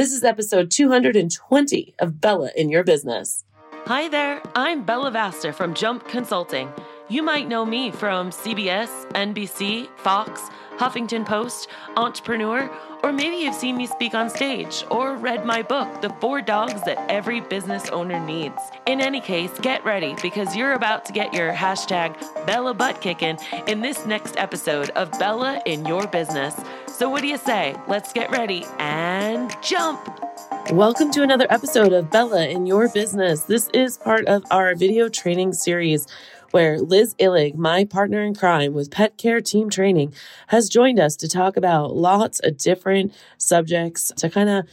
This is episode 220 of Bella in Your Business. Hi there, I'm Bella Vasta from Jump Consulting. You might know me from CBS, NBC, Fox, Huffington Post, Entrepreneur, or maybe you've seen me speak on stage or read my book, The Four Dogs That Every Business Owner Needs. In any case, get ready because you're about to get your hashtag Bella butt kicking in this next episode of Bella in Your Business. So, what do you say? Let's get ready and jump! Welcome to another episode of Bella in Your Business. This is part of our video training series where Liz Illig, my partner in crime with Pet Care Team Training, has joined us to talk about lots of different subjects to kind of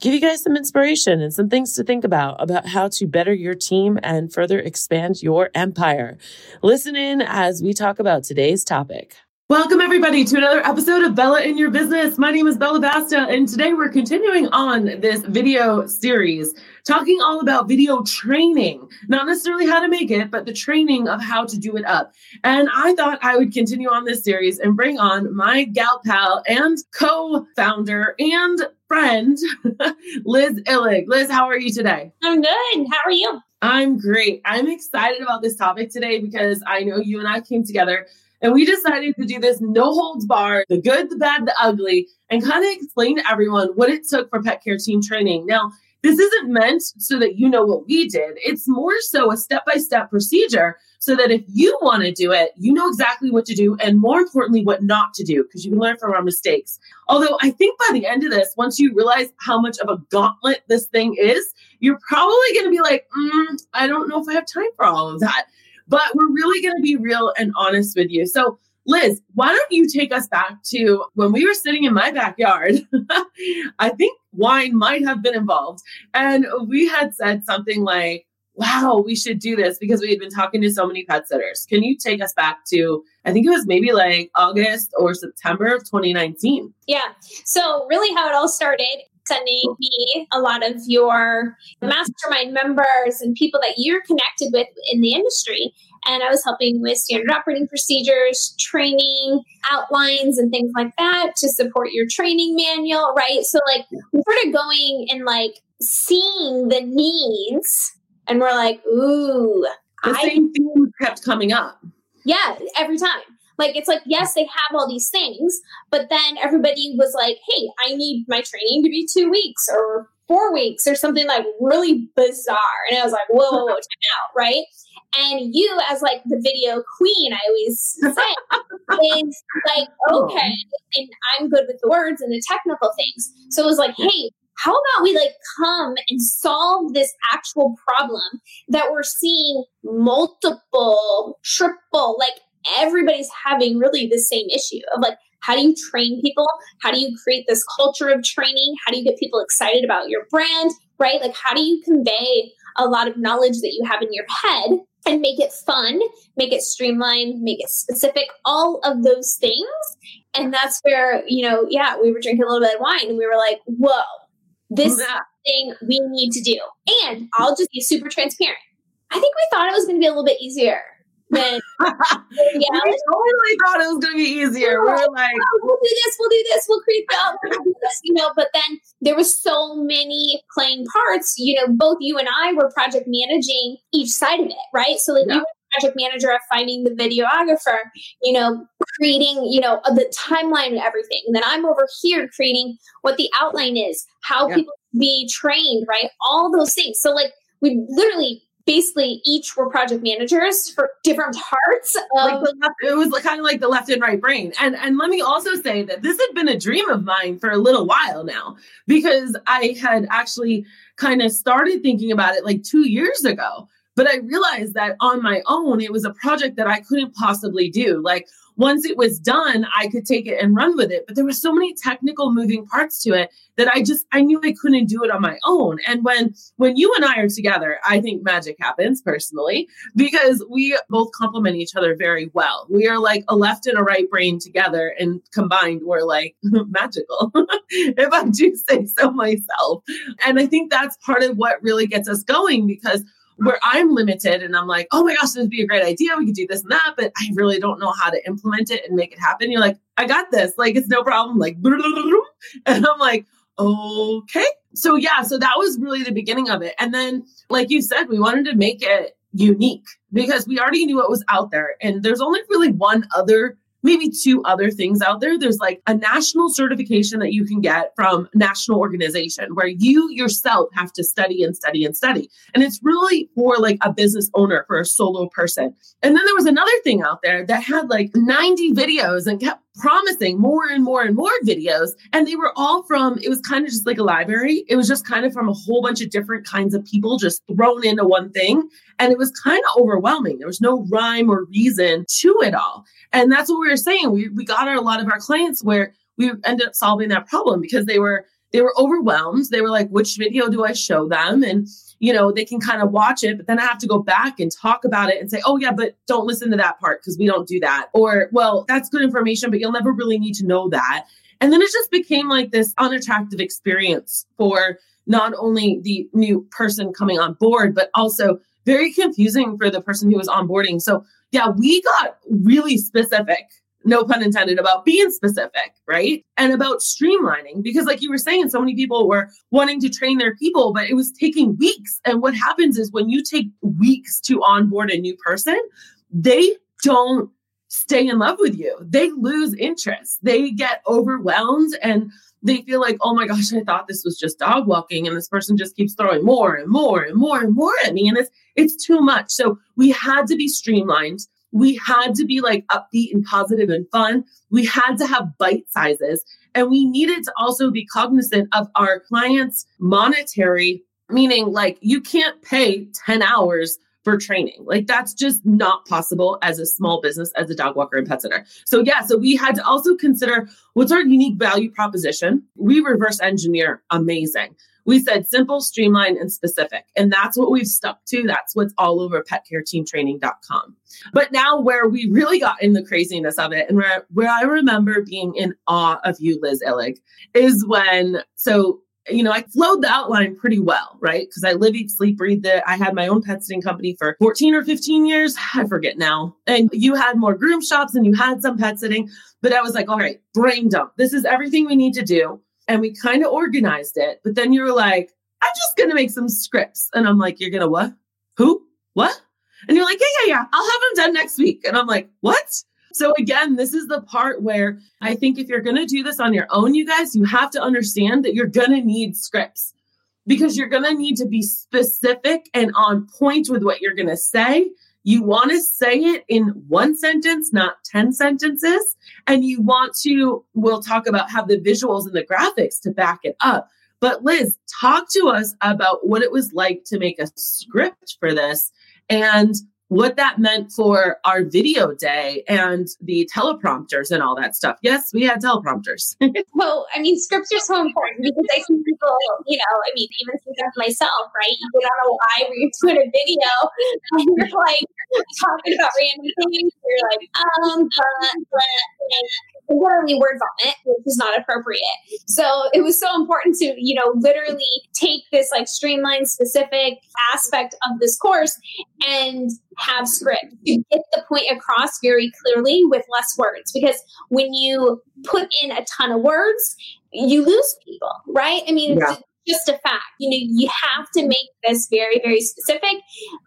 give you guys some inspiration and some things to think about about how to better your team and further expand your empire. Listen in as we talk about today's topic. Welcome, everybody, to another episode of Bella in Your Business. My name is Bella Vasta, and today we're continuing on this video series talking all about video training, not necessarily how to make it, but the training of how to do it up. And I thought I would continue on this series and bring on my gal pal and co founder and friend, Liz Illig. Liz, how are you today? I'm good. How are you? I'm great. I'm excited about this topic today because I know you and I came together and we decided to do this no holds bar, the good, the bad, the ugly, and kind of explain to everyone what it took for pet care team training. Now, this isn't meant so that you know what we did. It's more so a step by step procedure so that if you want to do it, you know exactly what to do and more importantly, what not to do because you can learn from our mistakes. Although I think by the end of this, once you realize how much of a gauntlet this thing is, you're probably going to be like, mm, I don't know if I have time for all of that. But we're really going to be real and honest with you. So, Liz, why don't you take us back to when we were sitting in my backyard? I think wine might have been involved. And we had said something like, wow, we should do this because we had been talking to so many pet sitters. Can you take us back to, I think it was maybe like August or September of 2019? Yeah. So, really, how it all started sending me a lot of your mastermind members and people that you're connected with in the industry. And I was helping with standard operating procedures, training, outlines, and things like that to support your training manual, right? So, like, we started going and like seeing the needs, and we're like, ooh. The I, same thing kept coming up. Yeah, every time. Like it's like, yes, they have all these things, but then everybody was like, hey, I need my training to be two weeks or four weeks or something like really bizarre. And I was like, whoa, whoa, whoa, time out, right? And you, as like the video queen, I always say, is like, oh. okay, and I'm good with the words and the technical things. So it was like, hey, how about we like come and solve this actual problem that we're seeing multiple, triple, like everybody's having really the same issue of like how do you train people how do you create this culture of training how do you get people excited about your brand right like how do you convey a lot of knowledge that you have in your head and make it fun make it streamlined make it specific all of those things. And that's where you know yeah we were drinking a little bit of wine and we were like whoa this yeah. thing we need to do. And i'll just be super transparent. I think we thought it was going to be a little bit easier then yeah, we totally thought it was going to be easier. We were like, oh, we'll do this, we'll do this, we'll creep the we'll this, you know. But then there was so many playing parts. You know, both you and I were project managing each side of it, right? So like yeah. you were project manager of finding the videographer, you know, creating, you know, uh, the timeline and everything. And then I'm over here creating what the outline is, how yeah. people be trained, right? All those things. So like we literally basically each were project managers for different parts of like left, it was kind of like the left and right brain. And and let me also say that this had been a dream of mine for a little while now because i had actually kind of started thinking about it like two years ago but i realized that on my own it was a project that i couldn't possibly do like once it was done, I could take it and run with it. But there were so many technical moving parts to it that I just I knew I couldn't do it on my own. And when when you and I are together, I think magic happens personally because we both complement each other very well. We are like a left and a right brain together and combined we're like magical. if I do say so myself. And I think that's part of what really gets us going because where I'm limited and I'm like, oh my gosh, this would be a great idea. We could do this and that, but I really don't know how to implement it and make it happen. You're like, I got this. Like, it's no problem. Like, and I'm like, okay, so yeah, so that was really the beginning of it. And then, like you said, we wanted to make it unique because we already knew what was out there. And there's only really one other maybe two other things out there. There's like a national certification that you can get from national organization where you yourself have to study and study and study. And it's really for like a business owner, for a solo person. And then there was another thing out there that had like 90 videos and kept promising more and more and more videos. And they were all from, it was kind of just like a library. It was just kind of from a whole bunch of different kinds of people just thrown into one thing. And it was kind of overwhelming. There was no rhyme or reason to it all. And that's what we were saying. We, we got a lot of our clients where we ended up solving that problem because they were they were overwhelmed. They were like, which video do I show them? And you know, they can kind of watch it, but then I have to go back and talk about it and say, oh, yeah, but don't listen to that part because we don't do that. Or, well, that's good information, but you'll never really need to know that. And then it just became like this unattractive experience for not only the new person coming on board, but also very confusing for the person who was onboarding. So, yeah, we got really specific no pun intended, about being specific, right? And about streamlining. Because, like you were saying, so many people were wanting to train their people, but it was taking weeks. And what happens is when you take weeks to onboard a new person, they don't stay in love with you. They lose interest. They get overwhelmed and they feel like, oh my gosh, I thought this was just dog walking, and this person just keeps throwing more and more and more and more at me, and it's it's too much. So we had to be streamlined we had to be like upbeat and positive and fun. We had to have bite sizes. And we needed to also be cognizant of our clients' monetary, meaning like you can't pay 10 hours for training. Like that's just not possible as a small business, as a dog walker and pet sitter. So yeah, so we had to also consider what's our unique value proposition. We reverse engineer amazing. We said simple, streamlined, and specific. And that's what we've stuck to. That's what's all over petcareteamtraining.com. But now where we really got in the craziness of it and where, where I remember being in awe of you, Liz Illig, is when, so you know, I flowed the outline pretty well, right? Because I live, eat, sleep, breathe it. I had my own pet sitting company for 14 or 15 years. I forget now. And you had more groom shops and you had some pet sitting. But I was like, all right, brain dump. This is everything we need to do and we kind of organized it. But then you were like, I'm just going to make some scripts. And I'm like, you're going to what? Who? What? And you're like, yeah, yeah, yeah, I'll have them done next week. And I'm like, what? So again, this is the part where I think if you're going to do this on your own, you guys, you have to understand that you're going to need scripts because you're going to need to be specific and on point with what you're going to say you want to say it in one sentence, not 10 sentences. And you want to, we'll talk about have the visuals and the graphics to back it up. But Liz, talk to us about what it was like to make a script for this and what that meant for our video day and the teleprompters and all that stuff. Yes, we had teleprompters. well, I mean, scripts are so important because I see people, you know, I mean, even of myself, right? You get on a live or you're doing a video and you're like talking about random things. You're like, um, but, but, literally word vomit, which is not appropriate. So it was so important to, you know, literally take this like streamlined specific aspect of this course and have script to get the point across very clearly with less words. Because when you put in a ton of words, you lose people, right? I mean, yeah just a fact. You know, you have to make this very, very specific.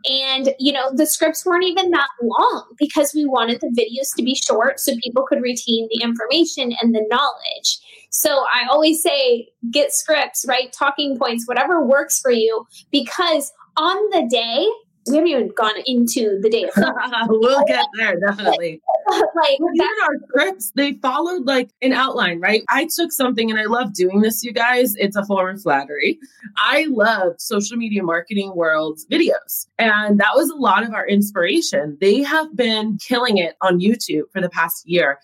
And, you know, the scripts weren't even that long because we wanted the videos to be short so people could retain the information and the knowledge. So I always say get scripts, right? Talking points, whatever works for you, because on the day, we haven't even gone into the data. we'll get there definitely. like even our scripts, they followed like an outline, right? I took something and I love doing this, you guys. It's a form of flattery. I love social media marketing world's videos. And that was a lot of our inspiration. They have been killing it on YouTube for the past year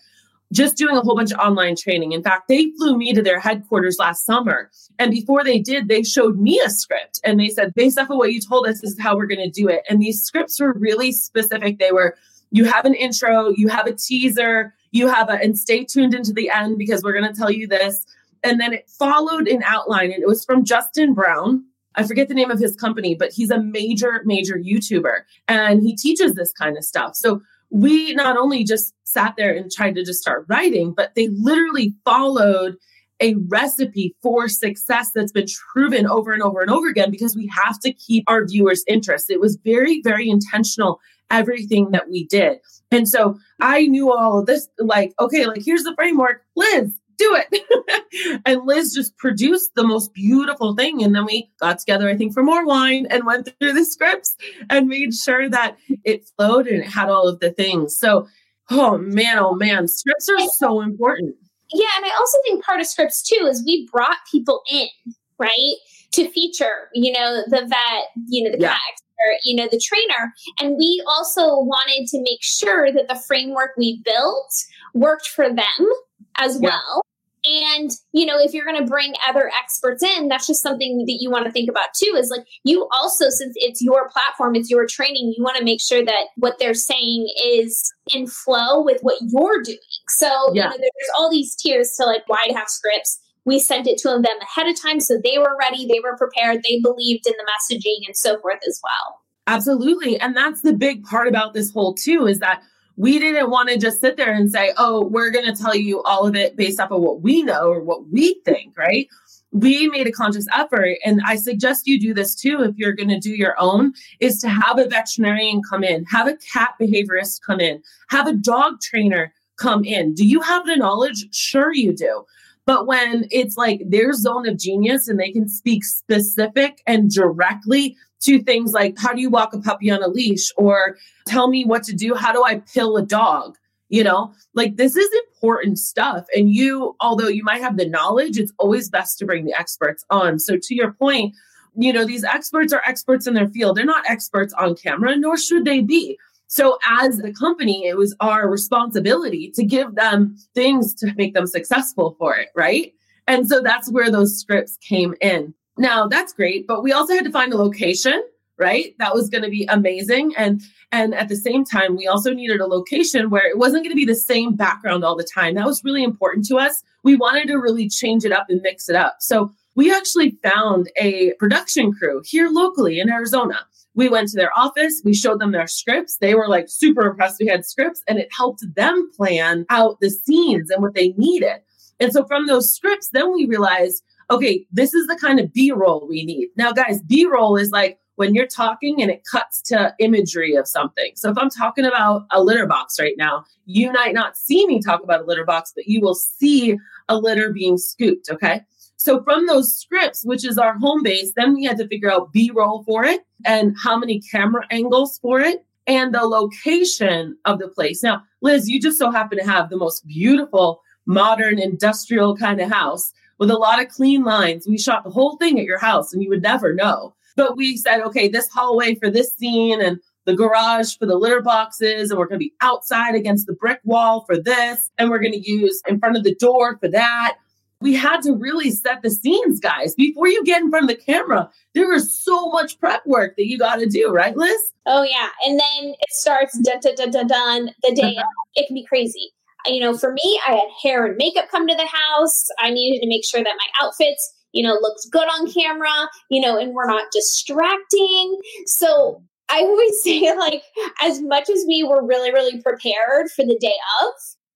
just doing a whole bunch of online training. In fact, they flew me to their headquarters last summer. And before they did, they showed me a script and they said, based off of what you told us, this is how we're going to do it. And these scripts were really specific. They were, you have an intro, you have a teaser, you have a, and stay tuned into the end because we're going to tell you this. And then it followed an outline and it was from Justin Brown. I forget the name of his company, but he's a major, major YouTuber and he teaches this kind of stuff. So we not only just sat there and tried to just start writing, but they literally followed a recipe for success that's been proven over and over and over again because we have to keep our viewers' interest. It was very, very intentional, everything that we did. And so I knew all of this, like, okay, like here's the framework. Liz, do it. and Liz just produced the most beautiful thing. And then we got together, I think, for more wine and went through the scripts and made sure that it flowed and it had all of the things. So, oh man, oh man, scripts are so important. Yeah. And I also think part of scripts too is we brought people in, right? To feature, you know, the vet, you know, the yeah. or, you know, the trainer. And we also wanted to make sure that the framework we built worked for them as yeah. well. And, you know, if you're going to bring other experts in, that's just something that you want to think about too is like you also, since it's your platform, it's your training, you want to make sure that what they're saying is in flow with what you're doing. So, yeah. you know, there's all these tiers to like why to have scripts. We sent it to them ahead of time so they were ready, they were prepared, they believed in the messaging and so forth as well. Absolutely. And that's the big part about this whole too is that we didn't want to just sit there and say, oh, we're going to tell you all of it based off of what we know or what we think, right? We made a conscious effort, and I suggest you do this too if you're going to do your own, is to have a veterinarian come in, have a cat behaviorist come in, have a dog trainer come in. Do you have the knowledge? Sure, you do. But when it's like their zone of genius and they can speak specific and directly to things like how do you walk a puppy on a leash? Or tell me what to do. How do i pill a dog? You know like this is important stuff. And you although you might have the knowledge it's always best to bring the experts on. So to your point you know these experts are experts in their field. They're not experts on camera nor should they be. So as a company it was our responsibility to give them things to make them successful for it right? And so that's where those scripts came in now that's great, but we also had to find a location, right? That was going to be amazing. And and at the same time, we also needed a location where it wasn't going to be the same background all the time. That was really important to us. We wanted to really change it up and mix it up. So we actually found a production crew here locally in Arizona. We went to their office, we showed them their scripts. They were like super impressed we had scripts and it helped them plan out the scenes and what they needed. And so from those scripts, then we realized okay, this is the kind of B roll we need. Now, guys, B roll is like when you're talking and it cuts to imagery of something. So if I'm talking about a litter box right now, you might not see me talk about a litter box, but you will see a litter being scooped. Okay. So from those scripts, which is our home base, then we had to figure out B roll for it and how many camera angles for it and the location of the place. Now, Liz, you just so happen to have the most beautiful, modern, industrial kind of house with a lot of clean lines. We shot the whole thing at your house and you would never know. But we said, okay, this hallway for this scene and the garage for the litter boxes, and we're going to be outside against the brick wall for this, and we're going to use in front of the door for that. We had to really set the scenes, guys. Before you get in front of the camera, there is so much prep work that you got to do, right, Liz? Oh, yeah. And then it starts dun, dun, dun, dun, dun, the day. it can be crazy you know, for me, I had hair and makeup come to the house. I needed to make sure that my outfits, you know, looked good on camera, you know, and we're not distracting. So I always say, like, as much as we were really, really prepared for the day of,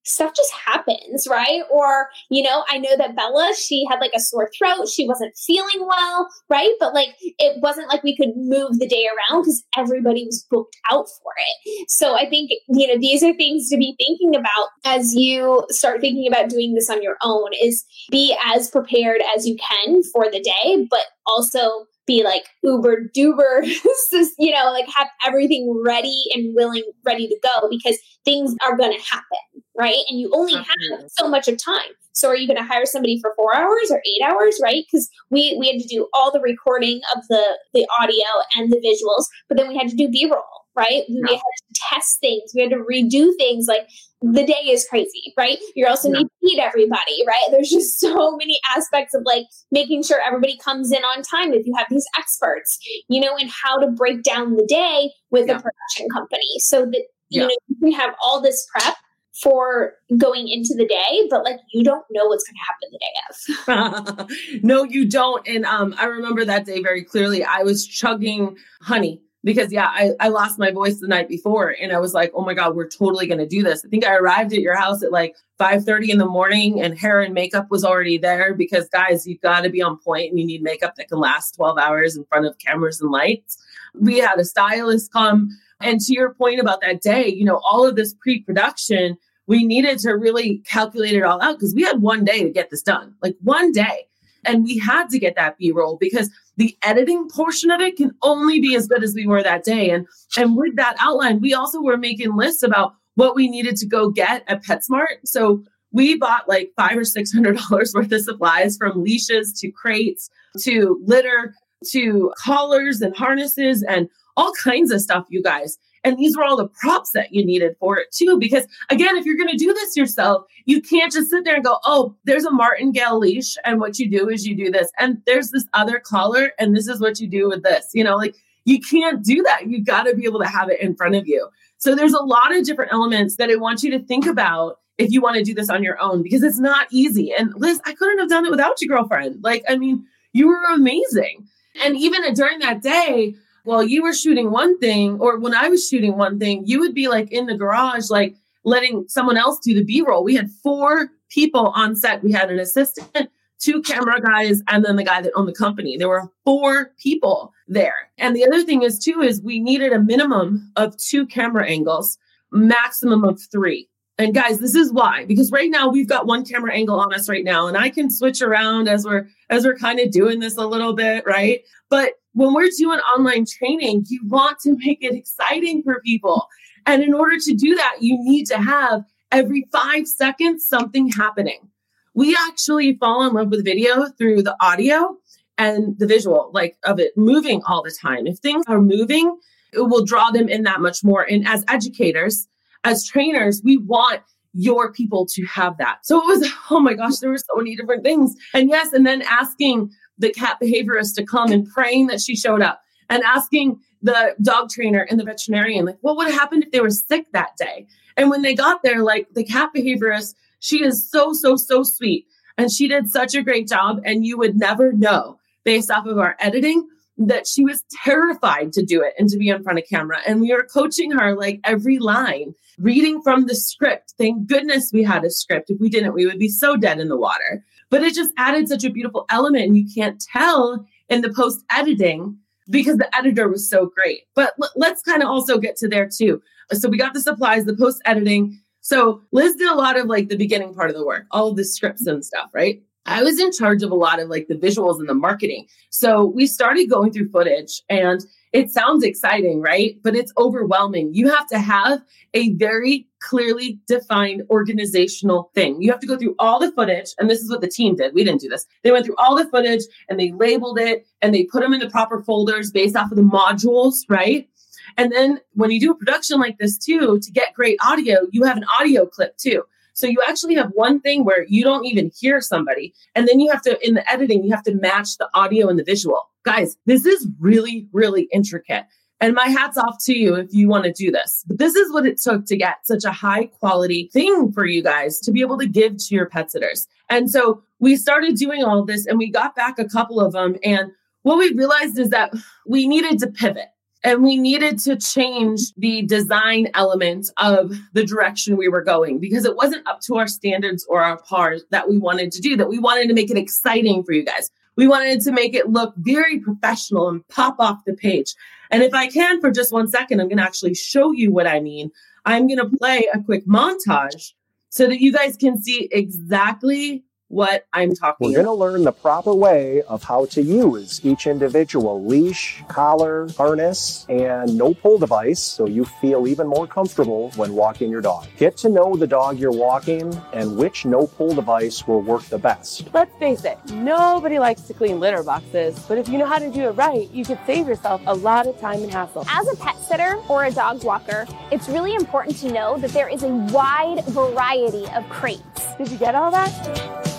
stuff just happens, right? Or, you know, I know that Bella, she had like a sore throat. She wasn't feeling well, right? But like, it wasn't like we could move the day around because everybody was booked out for it. So I think, you know, these are things to be thinking about as you start thinking about doing this on your own is be as prepared as you can for the day, but also be like uber duper you know like have everything ready and willing ready to go because things are going to happen right? And you only have so much of time. So are you going to hire somebody for four hours or eight hours, right? Because we we had to do all the recording of the the audio and the visuals, but then we had to do B roll, right? We had to test things, we had to redo things. Like the day is crazy, right? You also need to feed everybody, right? There's just so many aspects of like making sure everybody comes in on time if you have these experts, you know, and how to break down the day with yeah. a production company so that you yeah. know you can have all this prep for going into the day, but like you don't know what's going to happen the day of. no, you don't. And um, I remember that day very clearly. I was chugging honey because yeah, I, I lost my voice the night before and I was like, oh my God, we're totally gonna do this. I think I arrived at your house at like 5 30 in the morning and hair and makeup was already there because guys, you've got to be on point and you need makeup that can last 12 hours in front of cameras and lights. We had a stylist come. And to your point about that day, you know, all of this pre-production, we needed to really calculate it all out because we had one day to get this done, like one day. And we had to get that B roll because the editing portion of it can only be as good as we were that day. And and with that outline, we also were making lists about what we needed to go get at PetSmart. So we bought like five or six hundred dollars worth of supplies from leashes to crates to litter to collars and harnesses and all kinds of stuff, you guys. And these were all the props that you needed for it too. Because again, if you're going to do this yourself, you can't just sit there and go, oh, there's a martingale leash. And what you do is you do this. And there's this other collar. And this is what you do with this. You know, like you can't do that. You got to be able to have it in front of you. So there's a lot of different elements that I want you to think about if you want to do this on your own because it's not easy. And Liz, I couldn't have done it without you, girlfriend. Like, I mean, you were amazing. And even during that day, while you were shooting one thing, or when I was shooting one thing, you would be like in the garage, like letting someone else do the B roll. We had four people on set. We had an assistant, two camera guys, and then the guy that owned the company. There were four people there. And the other thing is, too, is we needed a minimum of two camera angles, maximum of three. And guys, this is why because right now we've got one camera angle on us right now and I can switch around as we're as we're kind of doing this a little bit, right? But when we're doing online training, you want to make it exciting for people. And in order to do that, you need to have every 5 seconds something happening. We actually fall in love with video through the audio and the visual like of it moving all the time. If things are moving, it will draw them in that much more. And as educators, as trainers, we want your people to have that. So it was, oh my gosh, there were so many different things. And yes, and then asking the cat behaviorist to come and praying that she showed up and asking the dog trainer and the veterinarian, like, what would happen if they were sick that day? And when they got there, like the cat behaviorist, she is so, so, so sweet. And she did such a great job. And you would never know based off of our editing that she was terrified to do it and to be in front of camera. And we were coaching her like every line, reading from the script. Thank goodness we had a script. If we didn't, we would be so dead in the water. But it just added such a beautiful element. And you can't tell in the post editing because the editor was so great. But l- let's kind of also get to there too. So we got the supplies, the post editing. So Liz did a lot of like the beginning part of the work, all the scripts and stuff, right? I was in charge of a lot of like the visuals and the marketing. So we started going through footage and it sounds exciting, right? But it's overwhelming. You have to have a very clearly defined organizational thing. You have to go through all the footage, and this is what the team did. We didn't do this. They went through all the footage and they labeled it and they put them in the proper folders based off of the modules, right? And then when you do a production like this too, to get great audio, you have an audio clip too. So you actually have one thing where you don't even hear somebody. And then you have to, in the editing, you have to match the audio and the visual. Guys, this is really, really intricate. And my hat's off to you if you want to do this. But this is what it took to get such a high quality thing for you guys to be able to give to your pet sitters. And so we started doing all this and we got back a couple of them. And what we realized is that we needed to pivot. And we needed to change the design element of the direction we were going because it wasn't up to our standards or our pars that we wanted to do, that we wanted to make it exciting for you guys. We wanted to make it look very professional and pop off the page. And if I can, for just one second, I'm going to actually show you what I mean. I'm going to play a quick montage so that you guys can see exactly what I'm talking We're going to learn the proper way of how to use each individual leash, collar, harness, and no pull device so you feel even more comfortable when walking your dog. Get to know the dog you're walking and which no pull device will work the best. Let's face it, nobody likes to clean litter boxes, but if you know how to do it right, you could save yourself a lot of time and hassle. As a pet sitter or a dog walker, it's really important to know that there is a wide variety of crates. Did you get all that?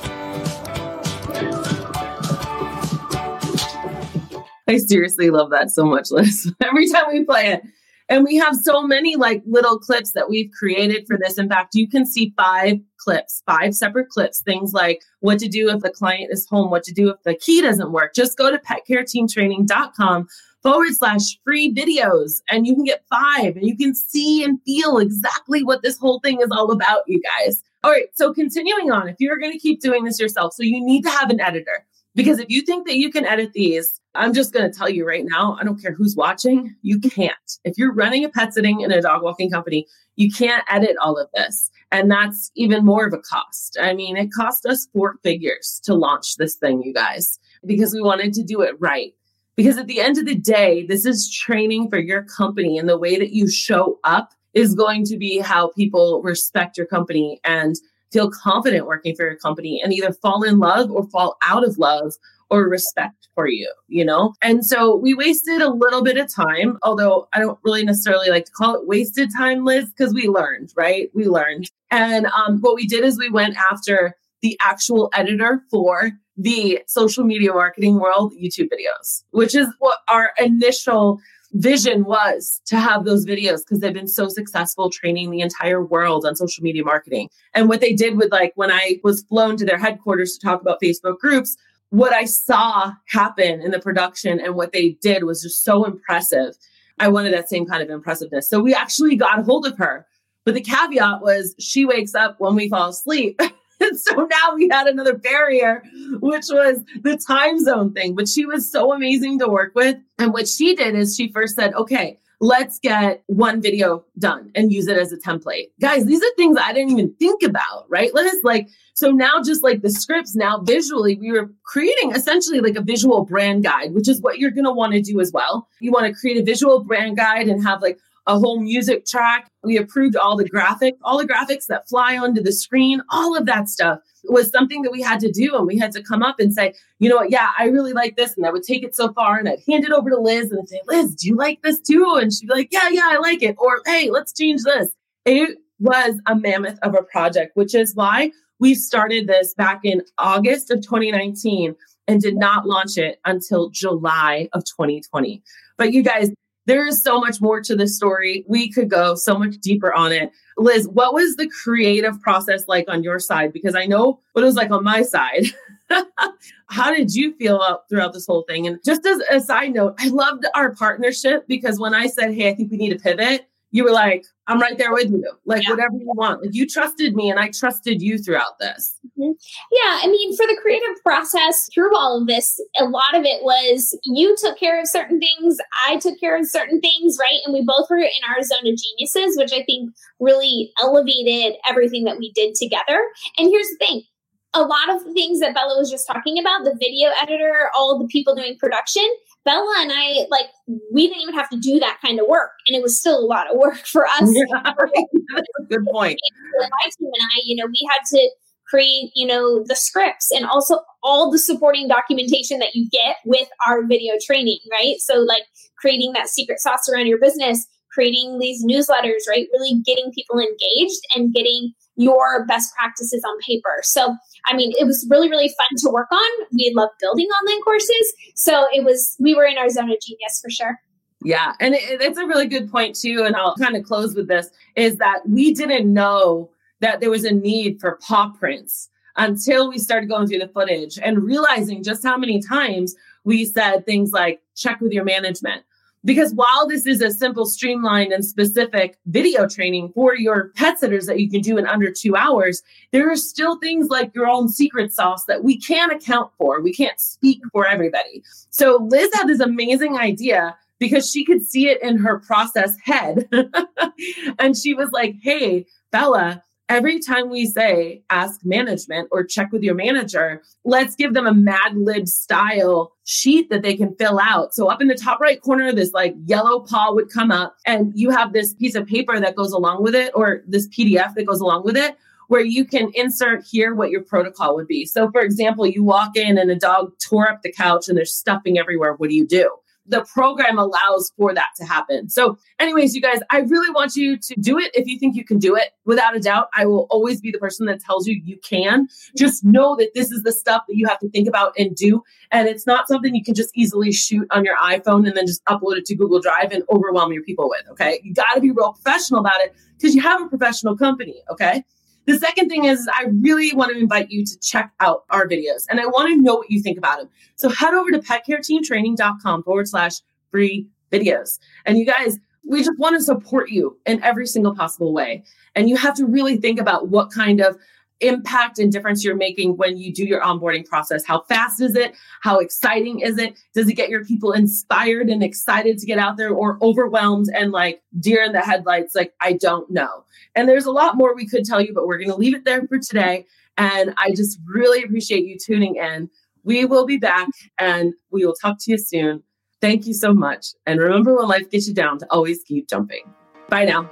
I seriously love that so much, Liz. Every time we play it. And we have so many like little clips that we've created for this. In fact, you can see five clips, five separate clips, things like what to do if the client is home, what to do if the key doesn't work. Just go to petcareteamtraining.com forward slash free videos and you can get five and you can see and feel exactly what this whole thing is all about, you guys. All right. So continuing on, if you're going to keep doing this yourself, so you need to have an editor because if you think that you can edit these, I'm just going to tell you right now, I don't care who's watching, you can't. If you're running a pet sitting and a dog walking company, you can't edit all of this. And that's even more of a cost. I mean, it cost us four figures to launch this thing, you guys, because we wanted to do it right. Because at the end of the day, this is training for your company, and the way that you show up is going to be how people respect your company and feel confident working for your company and either fall in love or fall out of love or respect for you, you know? And so we wasted a little bit of time, although I don't really necessarily like to call it wasted time, Liz, because we learned, right? We learned. And um, what we did is we went after the actual editor for the social media marketing world YouTube videos, which is what our initial vision was to have those videos because they've been so successful training the entire world on social media marketing. And what they did with like when I was flown to their headquarters to talk about Facebook groups, what I saw happen in the production and what they did was just so impressive. I wanted that same kind of impressiveness. So we actually got hold of her. But the caveat was she wakes up when we fall asleep. and so now we had another barrier, which was the time zone thing. But she was so amazing to work with. And what she did is she first said, okay, let's get one video done and use it as a template. Guys, these are things I didn't even think about, right? Let us like, so now just like the scripts, now visually, we were creating essentially like a visual brand guide, which is what you're going to want to do as well. You want to create a visual brand guide and have like a whole music track. We approved all the graphics, all the graphics that fly onto the screen, all of that stuff was something that we had to do. And we had to come up and say, you know what? Yeah, I really like this. And I would take it so far and I'd hand it over to Liz and I'd say, Liz, do you like this too? And she'd be like, yeah, yeah, I like it. Or, hey, let's change this. It was a mammoth of a project, which is why we started this back in August of 2019 and did not launch it until July of 2020. But you guys, there is so much more to this story. We could go so much deeper on it. Liz, what was the creative process like on your side? Because I know what it was like on my side. How did you feel throughout this whole thing? And just as a side note, I loved our partnership because when I said, Hey, I think we need to pivot, you were like, I'm right there with you. Like yeah. whatever you want. Like you trusted me and I trusted you throughout this. Mm-hmm. Yeah. I mean, for the creative process through all of this, a lot of it was you took care of certain things, I took care of certain things, right? And we both were in our zone of geniuses, which I think really elevated everything that we did together. And here's the thing a lot of the things that Bella was just talking about, the video editor, all the people doing production, Bella and I, like, we didn't even have to do that kind of work. And it was still a lot of work for us. Yeah, that's a good point. My team and I, you know, we had to create, you know, the scripts and also all the supporting documentation that you get with our video training, right? So, like, creating that secret sauce around your business, creating these newsletters, right? Really getting people engaged and getting your best practices on paper. So, I mean, it was really, really fun to work on. We love building online courses. So it was, we were in our zone of genius for sure. Yeah. And it, it's a really good point, too. And I'll kind of close with this is that we didn't know that there was a need for paw prints until we started going through the footage and realizing just how many times we said things like check with your management because while this is a simple, streamlined, and specific video training for your pet sitters that you can do in under two hours, there are still things like your own secret sauce that we can't account for. We can't speak for everybody. So Liz had this amazing idea because she could see it in her process head. and she was like, hey, Bella, every time we say ask management or check with your manager, let's give them a Mad Lib style sheet that they can fill out. So up in the top right corner, this like yellow paw would come up and you have this piece of paper that goes along with it or this PDF that goes along with it where you can insert here what your protocol would be. So for example, you walk in and a dog tore up the couch and there's stuffing everywhere. What do you do? The program allows for that to happen. So, anyways, you guys, I really want you to do it if you think you can do it. Without a doubt, I will always be the person that tells you you can. Just know that this is the stuff that you have to think about and do. And it's not something you can just easily shoot on your iPhone and then just upload it to Google Drive and overwhelm your people with. Okay. You got to be real professional about it because you have a professional company. Okay. The second thing is, I really want to invite you to check out our videos and I want to know what you think about them. So head over to petcareteamtraining.com forward slash free videos. And you guys, we just want to support you in every single possible way. And you have to really think about what kind of impact and difference you're making when you do your onboarding process. How fast is it? How exciting is it? Does it get your people inspired and excited to get out there or overwhelmed and like deer in the headlights? Like, I don't know. And there's a lot more we could tell you, but we're going to leave it there for today. And I just really appreciate you tuning in. We will be back and we will talk to you soon. Thank you so much. And remember when life gets you down to always keep jumping. Bye now.